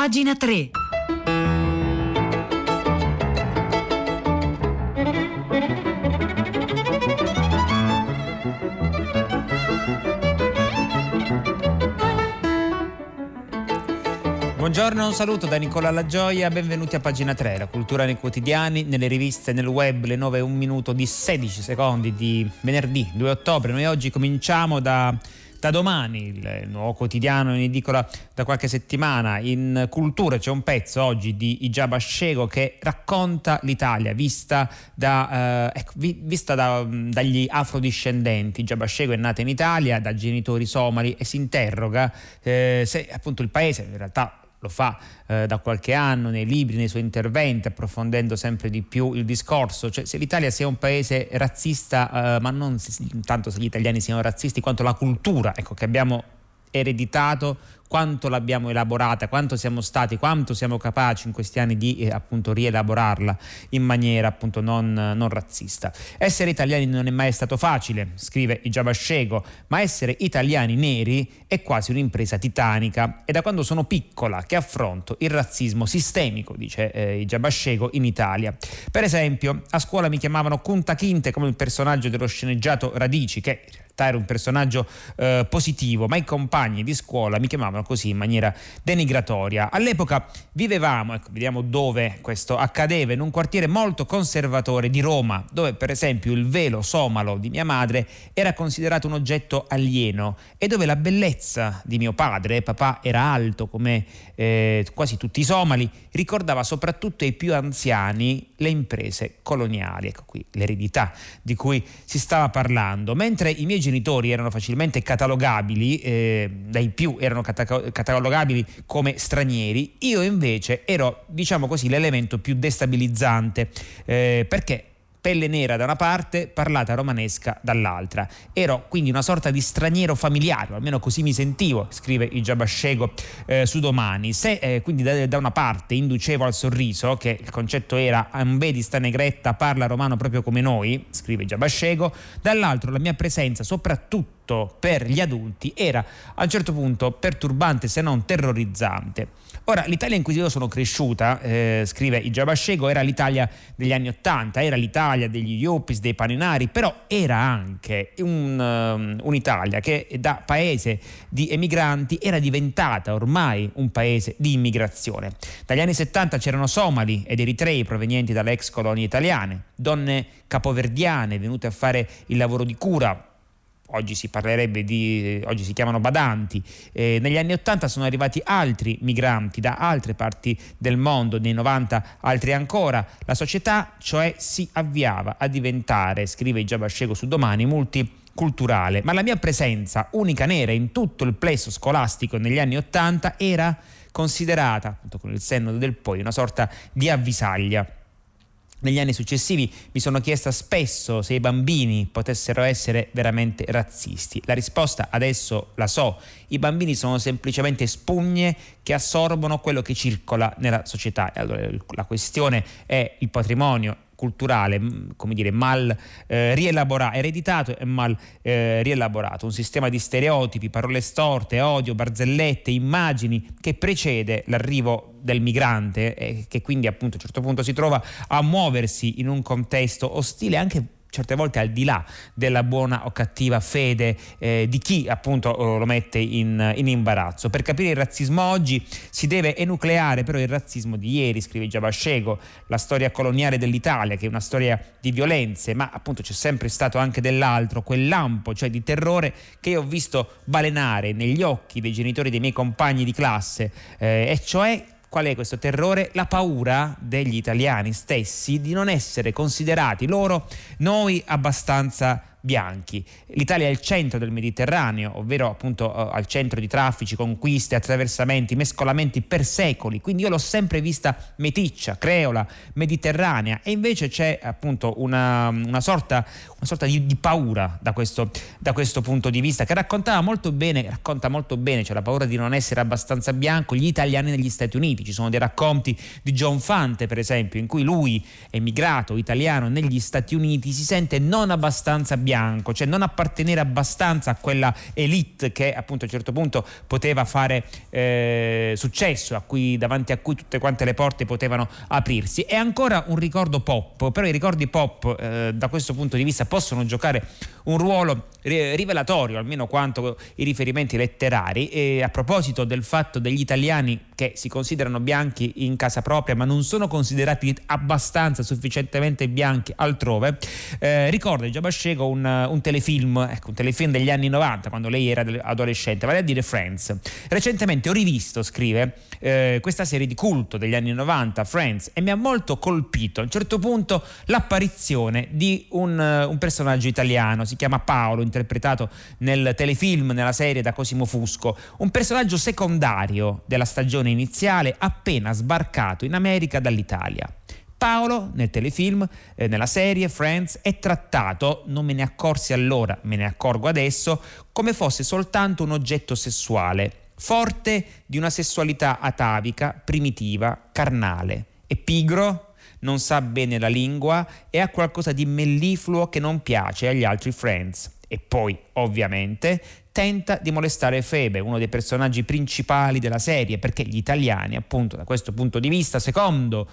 Pagina 3. Buongiorno, un saluto da Nicola Lagioia, benvenuti a pagina 3, la cultura nei quotidiani, nelle riviste, nel web, le 9 e 1 minuto di 16 secondi di venerdì 2 ottobre. Noi oggi cominciamo da, da domani, il nuovo quotidiano in edicola da qualche settimana. In cultura c'è un pezzo oggi di Ijaba Shego che racconta l'Italia vista, da, eh, ecco, vi, vista da, dagli afrodiscendenti. Ijaba Shego è nata in Italia da genitori somali e si interroga eh, se appunto il paese in realtà lo fa eh, da qualche anno nei libri, nei suoi interventi, approfondendo sempre di più il discorso, cioè se l'Italia sia un paese razzista, eh, ma non tanto se gli italiani siano razzisti, quanto la cultura ecco, che abbiamo ereditato quanto l'abbiamo elaborata, quanto siamo stati, quanto siamo capaci in questi anni di eh, appunto rielaborarla in maniera appunto non, non, razzista. Essere italiani non è mai stato facile, scrive Ijabashego, ma essere italiani neri è quasi un'impresa titanica. È da quando sono piccola che affronto il razzismo sistemico, dice eh, Ijabashego, in Italia. Per esempio, a scuola mi chiamavano Kunta Kinte come il personaggio dello sceneggiato Radici, che realtà era un personaggio eh, positivo, ma i compagni di scuola mi chiamavano così in maniera denigratoria. All'epoca vivevamo, ecco, vediamo dove questo accadeva, in un quartiere molto conservatore di Roma, dove per esempio il velo somalo di mia madre era considerato un oggetto alieno e dove la bellezza di mio padre, papà era alto come eh, quasi tutti i somali, ricordava soprattutto ai più anziani le imprese coloniali, ecco qui l'eredità di cui si stava parlando, mentre i miei genitori erano facilmente catalogabili, eh, dai più erano catalogabili come stranieri, io invece ero, diciamo così, l'elemento più destabilizzante, eh, perché pelle nera da una parte, parlata romanesca dall'altra. Ero quindi una sorta di straniero familiare, o almeno così mi sentivo, scrive il Giabascego eh, su Domani. Se eh, quindi da, da, una parte inducevo al sorriso, che il concetto era ambedi sta negretta, parla romano proprio come noi, scrive Giabascego, dall'altro la mia presenza soprattutto per gli adulti era a un certo punto perturbante se non terrorizzante. Ora, l'Italia in cui io sono cresciuta, eh, scrive Ijabashego, era l'Italia degli anni Ottanta, era l'Italia degli Yuppies, dei paninari, però era anche un, um, un'Italia che da paese di emigranti era diventata ormai un paese di immigrazione. Dagli anni 70 c'erano somali ed eritrei provenienti dalle ex colonie italiane, donne capoverdiane venute a fare il lavoro di cura, oggi si parlerebbe di, oggi si chiamano badanti, eh, negli anni 80 sono arrivati altri migranti da altre parti del mondo, nei 90 altri ancora, la società cioè si avviava a diventare, scrive Giabascego su domani, multiculturale, ma la mia presenza unica nera in tutto il plesso scolastico negli anni 80 era considerata, appunto con il senno del poi, una sorta di avvisaglia negli anni successivi mi sono chiesta spesso se i bambini potessero essere veramente razzisti. La risposta adesso la so, i bambini sono semplicemente spugne che assorbono quello che circola nella società. Allora, la questione è il patrimonio culturale, come dire, mal eh, rielaborato, ereditato e mal eh, rielaborato, un sistema di stereotipi, parole storte, odio, barzellette, immagini che precede l'arrivo del migrante e che quindi appunto a un certo punto si trova a muoversi in un contesto ostile anche certe volte al di là della buona o cattiva fede eh, di chi appunto oh, lo mette in, in, imbarazzo. Per capire il razzismo oggi si deve enucleare però il razzismo di ieri, scrive Giavascego, la storia coloniale dell'Italia che è una storia di violenze, ma appunto c'è sempre stato anche dell'altro, quel lampo, cioè di terrore che ho visto balenare negli occhi dei genitori dei miei compagni di classe, eh, e cioè Qual è questo terrore? La paura degli italiani stessi di non essere considerati loro noi abbastanza bianchi. L'Italia è il centro del Mediterraneo, ovvero appunto eh, al centro di traffici, conquiste, attraversamenti, mescolamenti per secoli, quindi io l'ho sempre vista meticcia, creola, mediterranea. E invece c'è appunto una, una sorta, una sorta di, di, paura da questo, da questo punto di vista che raccontava molto bene, racconta molto bene, cioè la paura di non essere abbastanza bianco, gli italiani negli Stati Uniti, ci sono dei racconti di John Fante per esempio in cui lui, emigrato italiano negli Stati Uniti, si sente non abbastanza bianco bianco, cioè non appartenere abbastanza a quella elite che appunto a un certo punto poteva fare eh, successo, a cui, davanti a cui tutte quante le porte potevano aprirsi. È ancora un ricordo pop, però i ricordi pop eh, da questo punto di vista possono giocare un ruolo rivelatorio, almeno quanto i riferimenti letterari. E a proposito del fatto degli italiani che si considerano bianchi in casa propria, ma non sono considerati abbastanza sufficientemente bianchi altrove, eh, ricorda di Giabascego un, un, telefilm, ecco, un telefilm degli anni 90, quando lei era adolescente, vale a dire Friends. Recentemente ho rivisto, scrive, eh, questa serie di culto degli anni 90, Friends, e mi ha molto colpito a un certo punto l'apparizione di un, un personaggio italiano, si chiama Paolo, interpretato nel telefilm, nella serie da Cosimo Fusco, un personaggio secondario della stagione iniziale appena sbarcato in America dall'Italia. Paolo nel telefilm, eh, nella serie Friends, è trattato, non me ne accorsi allora, me ne accorgo adesso, come fosse soltanto un oggetto sessuale, forte di una sessualità atavica, primitiva, carnale. È pigro, non sa bene la lingua e ha qualcosa di mellifluo che non piace agli altri Friends. E poi, ovviamente, tenta di molestare Febe, uno dei personaggi principali della serie, perché gli italiani, appunto, da questo punto di vista, secondo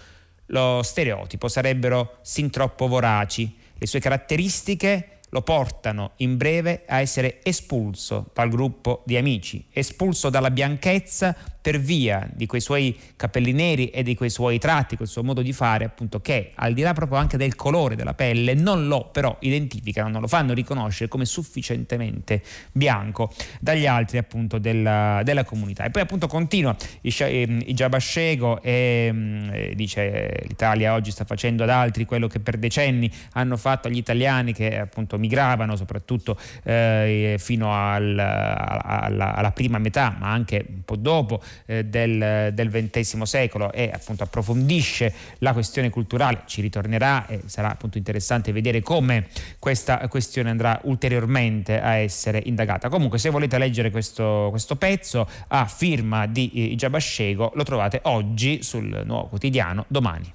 lo stereotipo, sarebbero sin troppo voraci. Le sue caratteristiche lo portano in breve a essere espulso dal gruppo di amici, espulso dalla bianchezza per via di quei suoi capelli neri e di quei suoi tratti, quel suo modo di fare, appunto, che al di là proprio anche del colore della pelle, non lo però identificano, non lo fanno riconoscere come sufficientemente bianco dagli altri appunto della, della comunità. E poi appunto continua Ijabashego ehm, e, e dice l'Italia oggi sta facendo ad altri quello che per decenni hanno fatto agli italiani che appunto migravano soprattutto eh, fino al, alla, alla prima metà, ma anche un po' dopo eh, del, del XX secolo e appunto approfondisce la questione culturale, ci ritornerà e sarà appunto interessante vedere come questa questione andrà ulteriormente a essere indagata. Comunque se volete leggere questo, questo pezzo a firma di Giabascego lo trovate oggi sul nuovo quotidiano domani.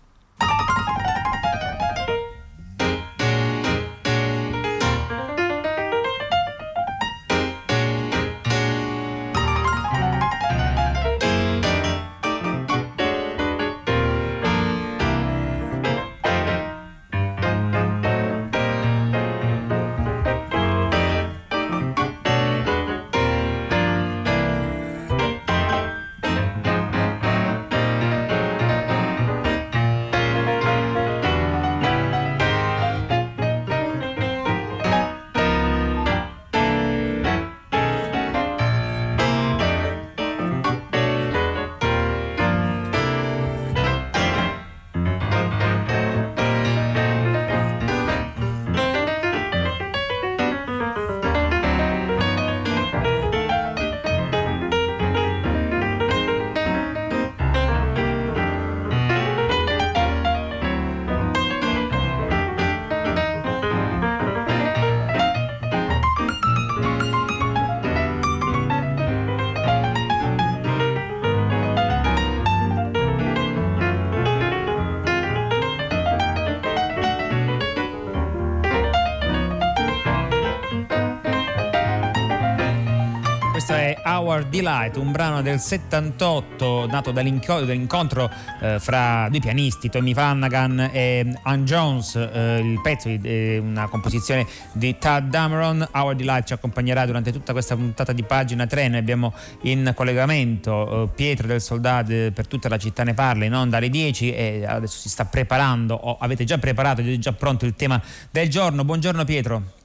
Our Delight, un brano del 78 nato dall'incontro eh, fra due pianisti, Tommy Flanagan e Ann Jones. Eh, il pezzo è eh, una composizione di Tad Dameron. Our Delight ci accompagnerà durante tutta questa puntata di pagina 3. Noi abbiamo in collegamento eh, Pietro del Soldato per tutta la città ne parla in onda alle 10 e adesso si sta preparando o avete già preparato, è già pronto il tema del giorno. Buongiorno Pietro.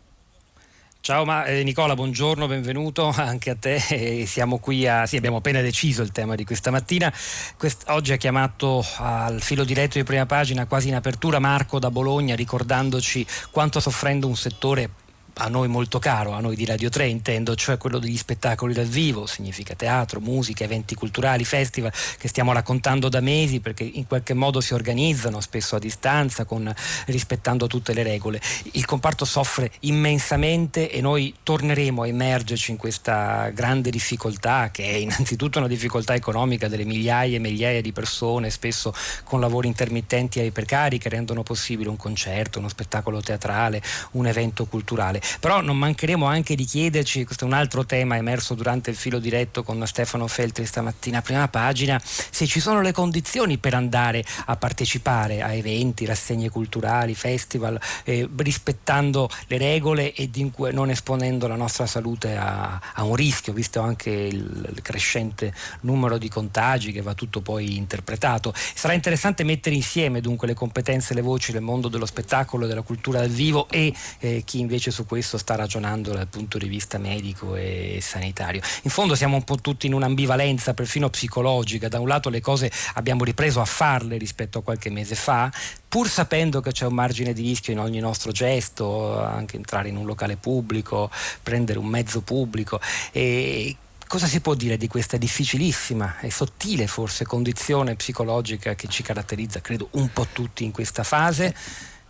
Ciao ma, eh, Nicola, buongiorno, benvenuto anche a te. Eh, siamo qui a. Sì, abbiamo appena deciso il tema di questa mattina. Quest, oggi ha chiamato al filo diretto di prima pagina, quasi in apertura, Marco da Bologna, ricordandoci quanto soffrendo un settore a noi molto caro, a noi di Radio 3 intendo, cioè quello degli spettacoli dal vivo, significa teatro, musica, eventi culturali, festival che stiamo raccontando da mesi perché in qualche modo si organizzano spesso a distanza con, rispettando tutte le regole. Il comparto soffre immensamente e noi torneremo a immergerci in questa grande difficoltà che è innanzitutto una difficoltà economica delle migliaia e migliaia di persone, spesso con lavori intermittenti e precari che rendono possibile un concerto, uno spettacolo teatrale, un evento culturale Però non mancheremo anche di chiederci, questo è un altro tema emerso durante il filo diretto con Stefano Feltri stamattina, prima pagina, se ci sono le condizioni per andare a partecipare a eventi, rassegne culturali, festival, eh, rispettando le regole e non esponendo la nostra salute a, a un rischio, visto anche il, il crescente numero di contagi che va tutto poi interpretato. Sarà interessante mettere insieme dunque le competenze le voci del mondo dello spettacolo della cultura dal vivo e eh, chi invece su questo sta ragionando dal punto di vista medico e sanitario. In fondo siamo un po' tutti in un'ambivalenza perfino psicologica, da un lato le cose abbiamo ripreso a farle rispetto a qualche mese fa, pur sapendo che c'è un margine di rischio in ogni nostro gesto, anche entrare in un locale pubblico, prendere un mezzo pubblico. E cosa si può dire di questa difficilissima e sottile forse condizione psicologica che ci caratterizza, credo, un po' tutti in questa fase?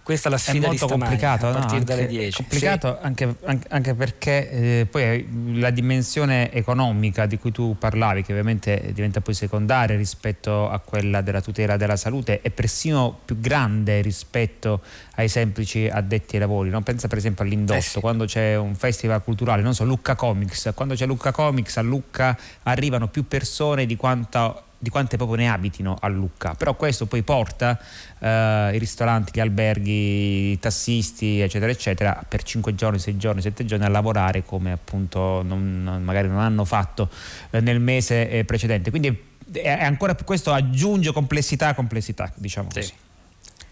Questa è la sfida è molto complicato, a partire no? dalle 10. È complicato sì. anche, anche, perché eh, poi la dimensione economica di cui tu parlavi, che ovviamente diventa poi secondaria rispetto a quella della tutela della salute, è persino più grande rispetto ai semplici addetti ai lavori. No? Pensa per esempio all'indotto, eh sì. quando c'è un festival culturale, non so, Lucca Comics, quando c'è Lucca Comics a Lucca arrivano più persone di quanto di quante proprio ne abitino a Lucca, però questo poi porta eh, i ristoranti, gli alberghi, i tassisti, eccetera, eccetera, per 5 giorni, 6 giorni, 7 giorni a lavorare come appunto non, magari non hanno fatto eh, nel mese eh, precedente. Quindi è ancora questo aggiunge complessità a complessità, diciamo sì. così.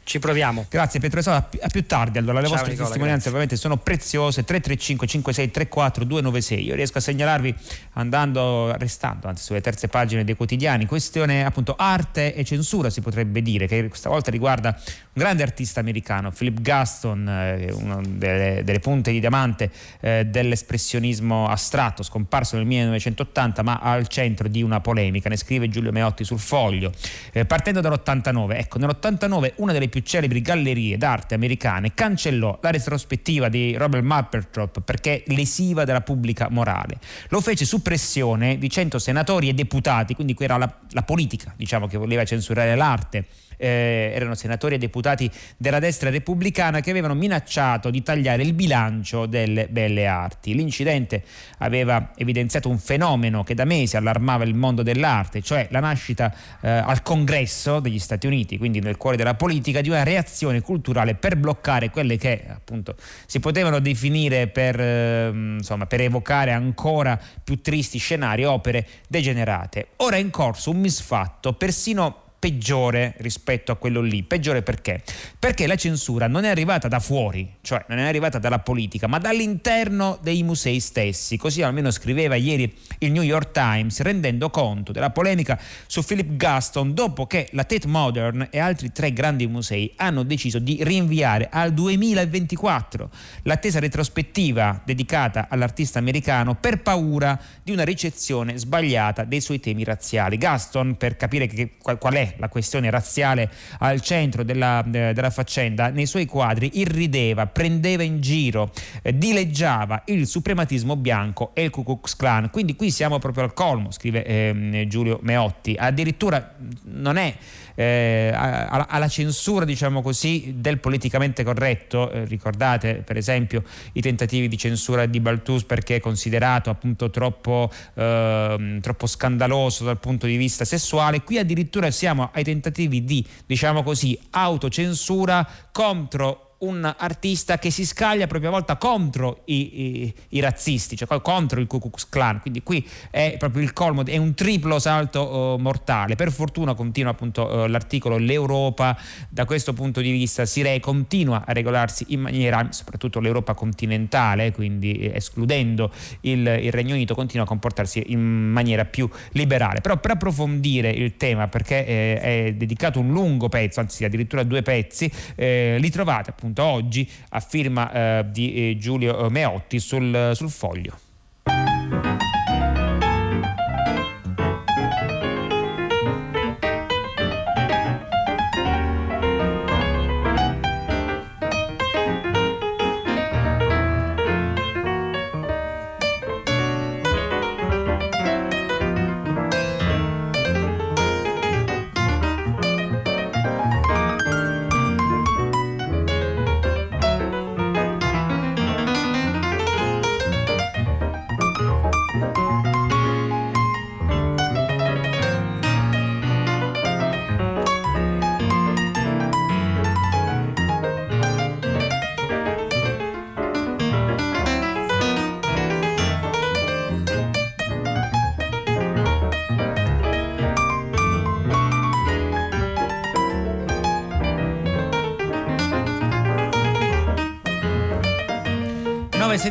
Ci proviamo. Grazie Pietro Esau, a più tardi allora, le Ciao, vostre Nicola, testimonianze ovviamente sono preziose, 335 56 34 296. Io riesco a segnalarvi andando, restando anzi sulle terze pagine dei quotidiani, questione appunto arte e censura si potrebbe dire, che questa volta riguarda un grande artista americano, Philip Gaston, eh, una delle, delle, punte di diamante eh, dell'espressionismo astratto, scomparso nel 1980 ma al centro di una polemica, ne scrive Giulio Meotti sul foglio. Eh, partendo dall'89, ecco, nell'89 una delle più celebri gallerie d'arte americane cancellò la retrospettiva di Robert Mapplethorpe perché lesiva della pubblica morale. Lo fece su pressione di 100 senatori e deputati, quindi qui era la, la politica diciamo, che voleva censurare l'arte eh, erano senatori e deputati della destra repubblicana che avevano minacciato di tagliare il bilancio delle belle arti. L'incidente aveva evidenziato un fenomeno che da mesi allarmava il mondo dell'arte, cioè la nascita eh, al congresso degli Stati Uniti, quindi nel cuore della politica, di una reazione culturale per bloccare quelle che appunto si potevano definire per, eh, insomma, per evocare ancora più tristi scenari, opere degenerate. Ora è in corso un misfatto persino peggiore rispetto a quello lì. Peggiore perché? Perché la censura non è arrivata da fuori, cioè non è arrivata dalla politica, ma dall'interno dei musei stessi. Così almeno scriveva ieri il New York Times, rendendo conto della polemica su Philip Gaston dopo che la Tate Modern e altri tre grandi musei hanno deciso di rinviare al 2024 l'attesa retrospettiva dedicata all'artista americano per paura di una ricezione sbagliata dei suoi temi razziali. Gaston, per capire che, qual, qual la questione razziale al centro della, eh, della faccenda, nei suoi quadri irrideva, prendeva in giro, eh, dileggiava il suprematismo bianco e il Ku Klux Klan. Quindi qui siamo proprio al colmo, scrive eh, Giulio Meotti. Addirittura non è eh, alla, censura, diciamo così, del politicamente corretto. Eh, ricordate, per esempio, i tentativi di censura di Baltus perché è considerato appunto troppo, eh, troppo scandaloso dal punto di vista sessuale. Qui addirittura siamo ai tentativi di, diciamo così, autocensura contro un artista che si scaglia a propria volta contro i, i, i, razzisti, cioè contro il Ku Klux Klan. Quindi qui è proprio il colmo, è un triplo salto uh, mortale. Per fortuna continua appunto uh, l'articolo, l'Europa da questo punto di vista si re, continua a regolarsi in maniera, soprattutto l'Europa continentale, quindi eh, escludendo il, il, Regno Unito, continua a comportarsi in maniera più liberale. Però per approfondire il tema, perché eh, è dedicato un lungo pezzo, anzi addirittura due pezzi, eh, li trovate appunto appunto oggi a firma eh, di eh, Giulio Meotti sul, sul foglio.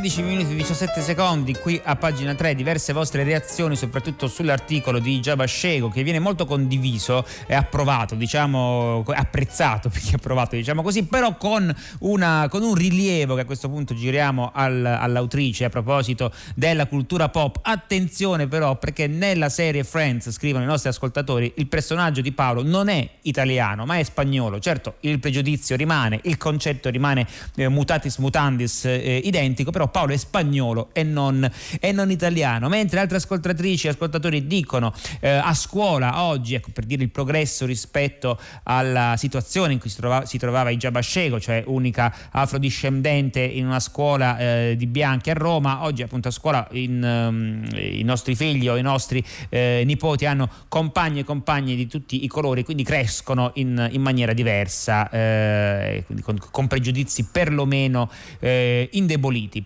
9, 16 minuti e 17 secondi qui a pagina 3 diverse vostre reazioni soprattutto sull'articolo di Giabascego che viene molto condiviso e approvato diciamo apprezzato perché approvato diciamo così però con, una, con un rilievo che a questo punto giriamo al, all'autrice a proposito della cultura pop. Attenzione però perché nella serie Friends scrivono i nostri ascoltatori il personaggio di Paolo non è italiano ma è spagnolo. Certo il pregiudizio rimane il concetto rimane eh, mutatis mutandis eh, identico però Paolo è spagnolo e non, e non italiano. Mentre altre ascoltatrici e ascoltatori dicono eh, a scuola oggi, ecco, per dire il progresso rispetto alla situazione in cui si trovava, si trovava Ijaba Scego, cioè unica afrodiscendente in una scuola eh, di bianchi a Roma, oggi appunto a scuola in, um, i nostri figli o i nostri eh, nipoti hanno compagni e compagne di tutti i colori, quindi crescono in, in maniera diversa, eh, con, con, pregiudizi perlomeno eh, indeboliti indeboliti.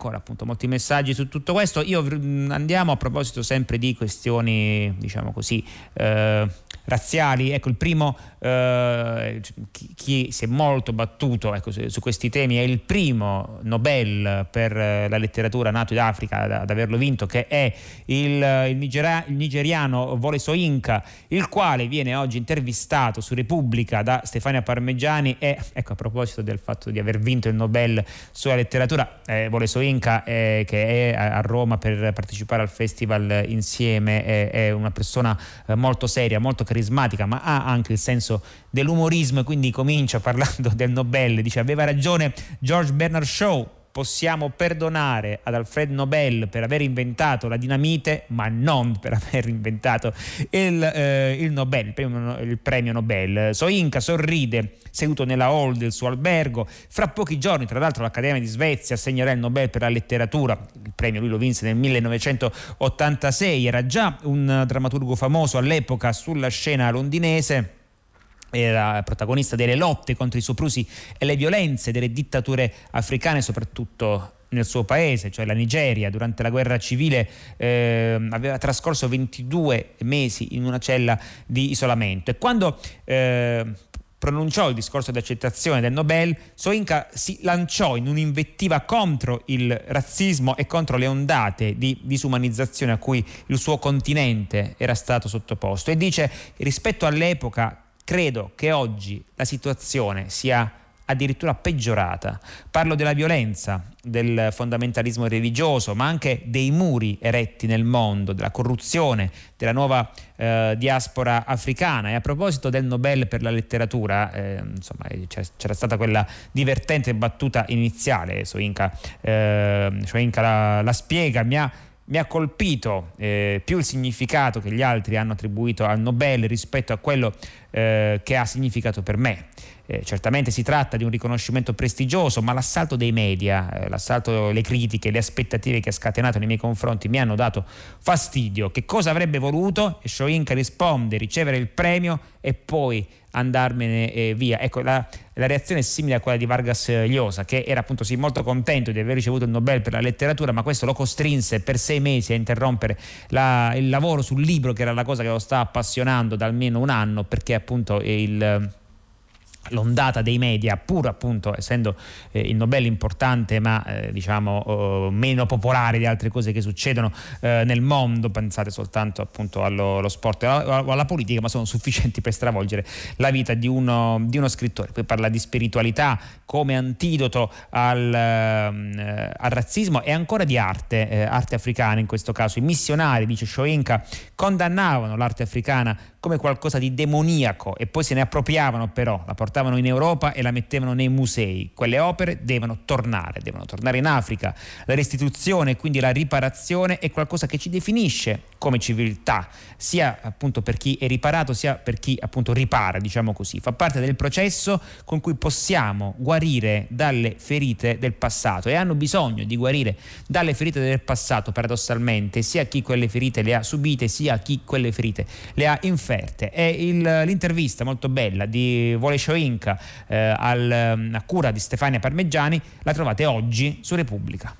Ancora appunto molti messaggi su tutto questo. Io andiamo a proposito sempre di questioni, diciamo così, eh, razziali. Ecco, il primo, eh, chi, chi, si è molto battuto ecco, su, su, questi temi è il primo Nobel per la letteratura nato in Africa ad, ad averlo vinto, che è il, il, nigera, il nigeriano Vole Soinka, il quale viene oggi intervistato su Repubblica da Stefania Parmeggiani e ecco a proposito del fatto di aver vinto il Nobel sulla letteratura, eh, Vole Soinka eh, che è a Roma per partecipare al festival insieme, è, è una persona eh, molto seria, molto carismatica, ma ha anche il senso dell'umorismo e quindi comincia parlando del Nobel, dice aveva ragione George Bernard Shaw possiamo perdonare ad Alfred Nobel per aver inventato la dinamite, ma non per aver inventato il, eh, il Nobel, il premio, Nobel. Soinka sorride seduto nella hall del suo albergo. Fra pochi giorni, tra l'altro, l'Accademia di Svezia assegnerà il Nobel per la letteratura. Il premio lui lo vinse nel 1986, era già un drammaturgo famoso all'epoca sulla scena londinese era protagonista delle lotte contro i soprusi e le violenze delle dittature africane, soprattutto nel suo paese, cioè la Nigeria, durante la guerra civile eh, aveva trascorso 22 mesi in una cella di isolamento. E quando eh, pronunciò il discorso di accettazione del Nobel, Soinka si lanciò in un'invettiva contro il razzismo e contro le ondate di disumanizzazione a cui il suo continente era stato sottoposto. E dice rispetto all'epoca Credo che oggi la situazione sia addirittura peggiorata. Parlo della violenza, del fondamentalismo religioso, ma anche dei muri eretti nel mondo, della corruzione, della nuova eh, diaspora africana. E a proposito del Nobel per la letteratura, eh, insomma, c'era stata quella divertente battuta iniziale, Soinka, eh, Soinka la, la spiega, mi ha mi ha colpito eh, più il significato che gli altri hanno attribuito al Nobel rispetto a quello eh, che ha significato per me. Eh, certamente si tratta di un riconoscimento prestigioso, ma l'assalto dei media, eh, l'assalto, le critiche, le aspettative che ha scatenato nei miei confronti mi hanno dato fastidio. Che cosa avrebbe voluto? E Shoinka risponde, ricevere il premio e poi andarmene eh, via. Ecco, la, la, reazione è simile a quella di Vargas Llosa, che era appunto sì molto contento di aver ricevuto il Nobel per la letteratura, ma questo lo costrinse per sei mesi a interrompere la, il lavoro sul libro, che era la cosa che lo stava appassionando da almeno un anno, perché appunto il l'ondata dei media, pur appunto essendo eh, il Nobel importante ma eh, diciamo oh, meno popolare di altre cose che succedono eh, nel mondo, pensate soltanto appunto allo, allo sport o alla, alla, politica, ma sono sufficienti per stravolgere la vita di uno, di uno scrittore. Poi parla di spiritualità come antidoto al, eh, al razzismo e ancora di arte, eh, arte africana in questo caso. I missionari, dice Shoenka, condannavano l'arte africana come qualcosa di demoniaco e poi se ne appropriavano però, la portavano in Europa e la mettevano nei musei. Quelle opere devono tornare, devono tornare in Africa. La restituzione, quindi la riparazione, è qualcosa che ci definisce come civiltà, sia appunto per chi è riparato, sia per chi appunto ripara, diciamo così. Fa parte del processo con cui possiamo guarire dalle ferite del passato e hanno bisogno di guarire dalle ferite del passato, paradossalmente, sia chi quelle ferite le ha subite, sia chi quelle ferite le ha inferte offerte. È il, l'intervista molto bella di Vole Shoinka eh, al, a cura di Stefania Parmeggiani, la trovate oggi su Repubblica.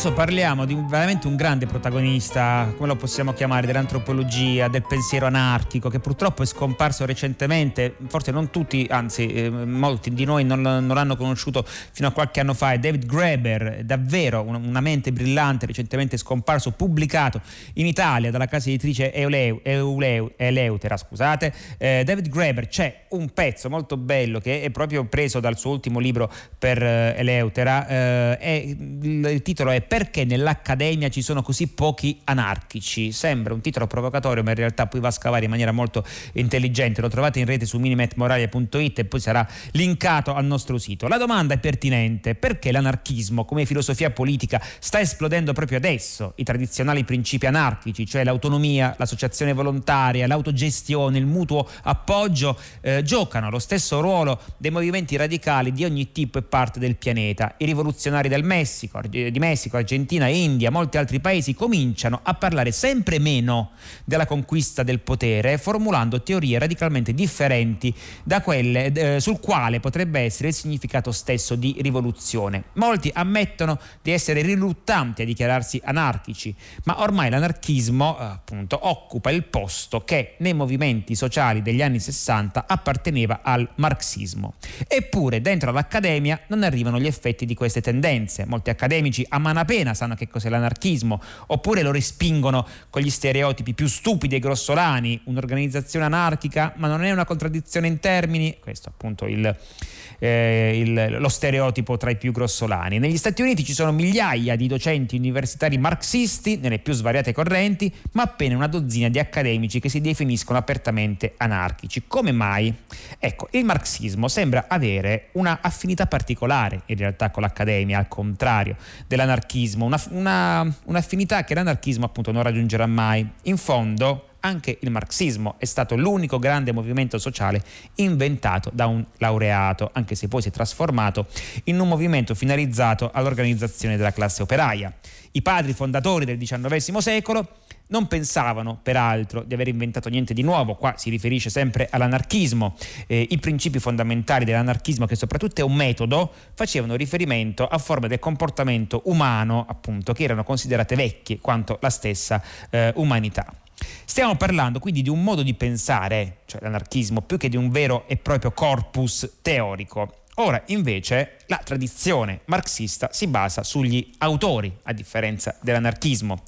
Adesso parliamo di un, veramente un grande protagonista, come lo possiamo chiamare, dell'antropologia, del pensiero anarchico, che purtroppo è scomparso recentemente, forse non tutti, anzi eh, molti di noi non, non, l'hanno conosciuto fino a qualche anno fa, è David Graeber, davvero una, una mente brillante, recentemente scomparso, pubblicato in Italia dalla casa editrice Euleu, Euleu, Eleutera. Scusate. Eh, David Graeber c'è un pezzo molto bello che è proprio preso dal suo ultimo libro per eh, Eleutera, eh, il, il titolo è Perché nell'Accademia ci sono così pochi anarchici? Sembra un titolo provocatorio, ma in realtà poi va a scavare in maniera molto intelligente. Lo trovate in rete su minimetmoralia.it e poi sarà linkato al nostro sito. La domanda è pertinente: perché l'anarchismo come filosofia politica sta esplodendo proprio adesso? I tradizionali principi anarchici, cioè l'autonomia, l'associazione volontaria, l'autogestione, il mutuo appoggio, eh, giocano lo stesso ruolo dei movimenti radicali di ogni tipo e parte del pianeta. I rivoluzionari del Messico, di Messico Argentina, India, molti altri paesi cominciano a parlare sempre meno della conquista del potere, formulando teorie radicalmente differenti da quelle eh, sul quale potrebbe essere il significato stesso di rivoluzione. Molti ammettono di essere riluttanti a dichiararsi anarchici, ma ormai l'anarchismo eh, appunto occupa il posto che nei movimenti sociali degli anni 60 apparteneva al marxismo. Eppure dentro l'accademia non arrivano gli effetti di queste tendenze. Molti accademici amano malapena sanno che cos'è l'anarchismo, oppure lo respingono con gli stereotipi più stupidi e grossolani, un'organizzazione anarchica, ma non è una contraddizione in termini, questo appunto il, eh, il, lo stereotipo tra i più grossolani. Negli Stati Uniti ci sono migliaia di docenti universitari marxisti nelle più svariate correnti, ma appena una dozzina di accademici che si definiscono apertamente anarchici. Come mai? Ecco, il marxismo sembra avere una affinità particolare in realtà con l'accademia, al contrario dell'anarchismo, una, una, un'affinità che l'anarchismo appunto non raggiungerà mai. In fondo, anche il marxismo è stato l'unico grande movimento sociale inventato da un laureato, anche se poi si è trasformato in un movimento finalizzato all'organizzazione della classe operaia. I padri fondatori del XIX secolo non pensavano, peraltro, di aver inventato niente di nuovo, qua si riferisce sempre all'anarchismo. Eh, I principi fondamentali dell'anarchismo, che soprattutto è un metodo, facevano riferimento a forme del comportamento umano, appunto, che erano considerate vecchie quanto la stessa eh, umanità. Stiamo parlando quindi di un modo di pensare, cioè l'anarchismo, più che di un vero e proprio corpus teorico. Ora invece la tradizione marxista si basa sugli autori, a differenza dell'anarchismo.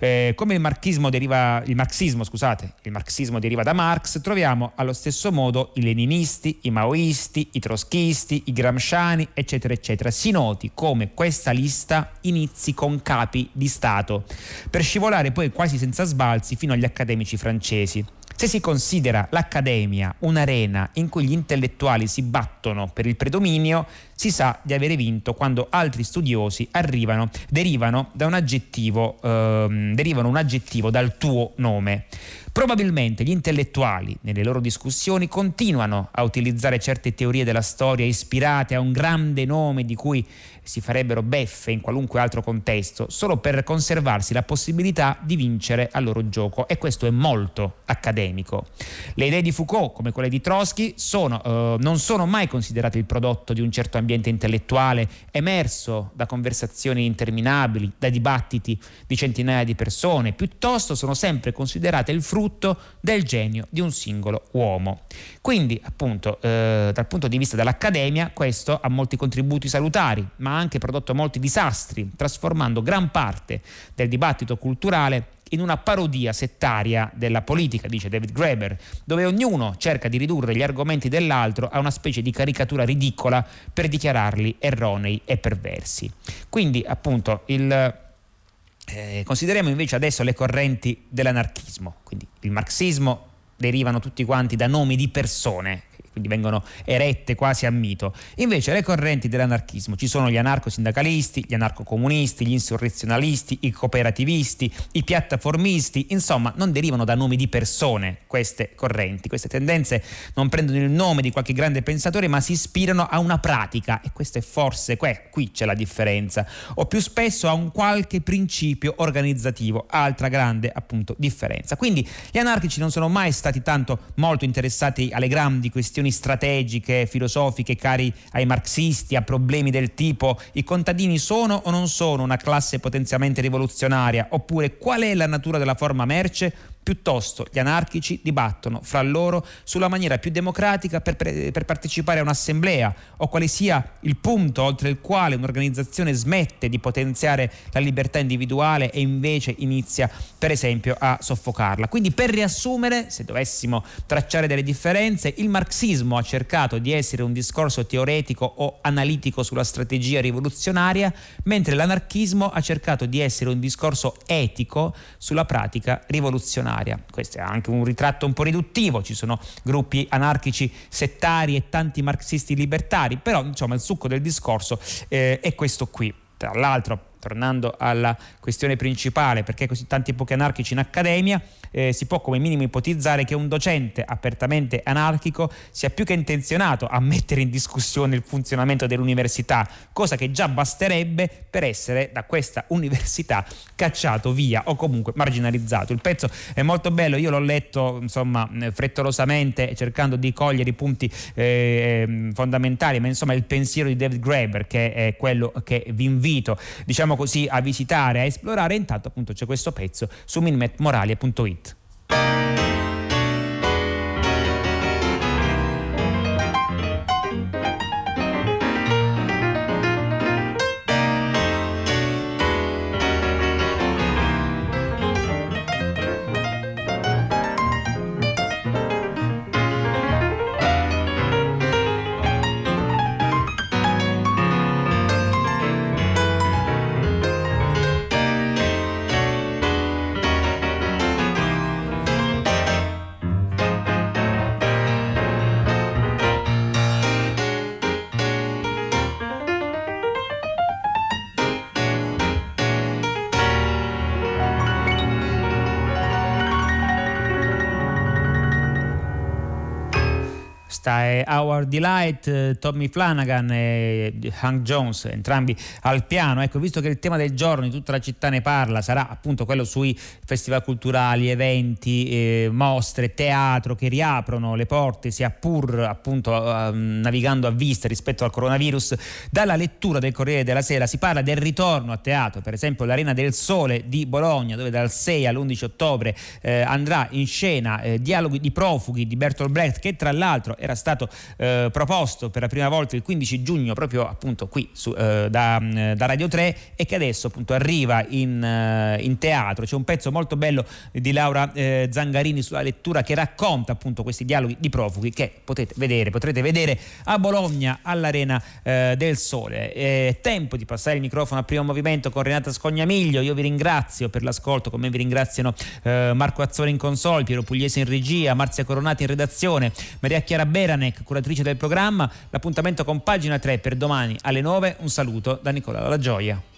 Eh, come il marxismo, deriva, il marxismo, scusate, il marxismo deriva da Marx, troviamo allo stesso modo i leninisti, i maoisti, i trotskisti, i gramsciani, eccetera, eccetera. Si noti come questa lista inizi con capi di Stato, per scivolare poi quasi senza sbalzi fino agli accademici francesi. Se si considera l'accademia un'arena in cui gli intellettuali si battono per il predominio, si sa di avere vinto quando altri studiosi arrivano, derivano da un aggettivo, ehm, derivano un aggettivo dal tuo nome. Probabilmente gli intellettuali nelle loro discussioni continuano a utilizzare certe teorie della storia ispirate a un grande nome di cui si farebbero beffe in qualunque altro contesto, solo per conservarsi la possibilità di vincere al loro gioco e questo è molto accademico. Le idee di Foucault, come quelle di Trotsky, sono, eh, non sono mai considerate il prodotto di un certo ambiente intellettuale emerso da conversazioni interminabili, da dibattiti di centinaia di persone, piuttosto sono sempre considerate il frutto del genio di un singolo uomo. Quindi, appunto, eh, dal punto di vista dell'accademia, questo ha molti contributi salutari, ma ha anche prodotto molti disastri, trasformando gran parte del dibattito culturale in una parodia settaria della politica, dice David Graeber, dove ognuno cerca di ridurre gli argomenti dell'altro a una specie di caricatura ridicola per dichiararli erronei e perversi. Quindi, appunto, il, eh, consideriamo invece adesso le correnti dell'anarchismo, quindi il marxismo derivano tutti quanti da nomi di persone quindi vengono erette quasi a mito. Invece le correnti dell'anarchismo, ci sono gli anarcosindacalisti, gli anarcocomunisti, gli insurrezionalisti, i cooperativisti, i piattaformisti, insomma non derivano da nomi di persone queste correnti, queste tendenze non prendono il nome di qualche grande pensatore ma si ispirano a una pratica e questo è forse que, qui c'è la differenza, o più spesso a un qualche principio organizzativo, altra grande appunto differenza. Quindi gli anarchici non sono mai stati tanto molto interessati alle grandi questioni questioni strategiche, filosofiche, cari ai marxisti, a problemi del tipo i contadini sono o non sono una classe potenzialmente rivoluzionaria, oppure qual è la natura della forma merce? Piuttosto gli anarchici dibattono fra loro sulla maniera più democratica per, per, partecipare a un'assemblea o quale sia il punto oltre il quale un'organizzazione smette di potenziare la libertà individuale e invece inizia per esempio a soffocarla. Quindi per riassumere, se dovessimo tracciare delle differenze, il marxismo ha cercato di essere un discorso teoretico o analitico sulla strategia rivoluzionaria, mentre l'anarchismo ha cercato di essere un discorso etico sulla pratica rivoluzionaria rivoluzionaria. Questo è anche un ritratto un po' riduttivo, ci sono gruppi anarchici settari e tanti marxisti libertari, però insomma il succo del discorso eh, è questo qui. Tra l'altro, tornando alla questione principale, perché così tanti pochi anarchici in accademia, eh, si può come minimo ipotizzare che un docente apertamente anarchico sia più che intenzionato a mettere in discussione il funzionamento dell'università, cosa che già basterebbe per essere da questa università cacciato via o comunque marginalizzato. Il pezzo è molto bello, io l'ho letto insomma frettolosamente cercando di cogliere i punti eh, ehm, fondamentali, ma insomma il pensiero di David Graeber che è quello che vi invito diciamo così a visitare, a esplorare, intanto appunto c'è questo pezzo su minimetmoralia.it. Questa è Our Delight, eh, Tommy Flanagan e Hank Jones, entrambi al piano. Ecco, visto che il tema del giorno di tutta la città ne parla, sarà appunto quello sui festival culturali, eventi, eh, mostre, teatro che riaprono le porte, sia pur appunto eh, navigando a vista rispetto al coronavirus. Dalla lettura del Corriere della Sera si parla del ritorno a teatro, per esempio l'Arena del Sole di Bologna, dove dal 6 all'11 ottobre eh, andrà in scena eh, Dialoghi di profughi di Bertolt Brecht, che tra l'altro era stato eh, proposto per la prima volta il 15 giugno proprio appunto qui su, eh, da, mm, da, Radio 3 e che adesso appunto arriva in, uh, in teatro. C'è un pezzo molto bello di Laura eh, Zangarini sulla lettura che racconta appunto questi dialoghi di profughi che potete vedere, potrete vedere a Bologna all'Arena eh, del Sole. È tempo di passare il microfono al primo movimento con Renata Scognamiglio. Io vi ringrazio per l'ascolto, come vi ringraziano eh, Marco Azzone in console, Piero Pugliese in regia, Marzia Coronati in redazione, Maria Chiara Bera Beranek, curatrice del programma. L'appuntamento con pagina 3 per domani alle 9. Un saluto da Nicola Dalla Gioia.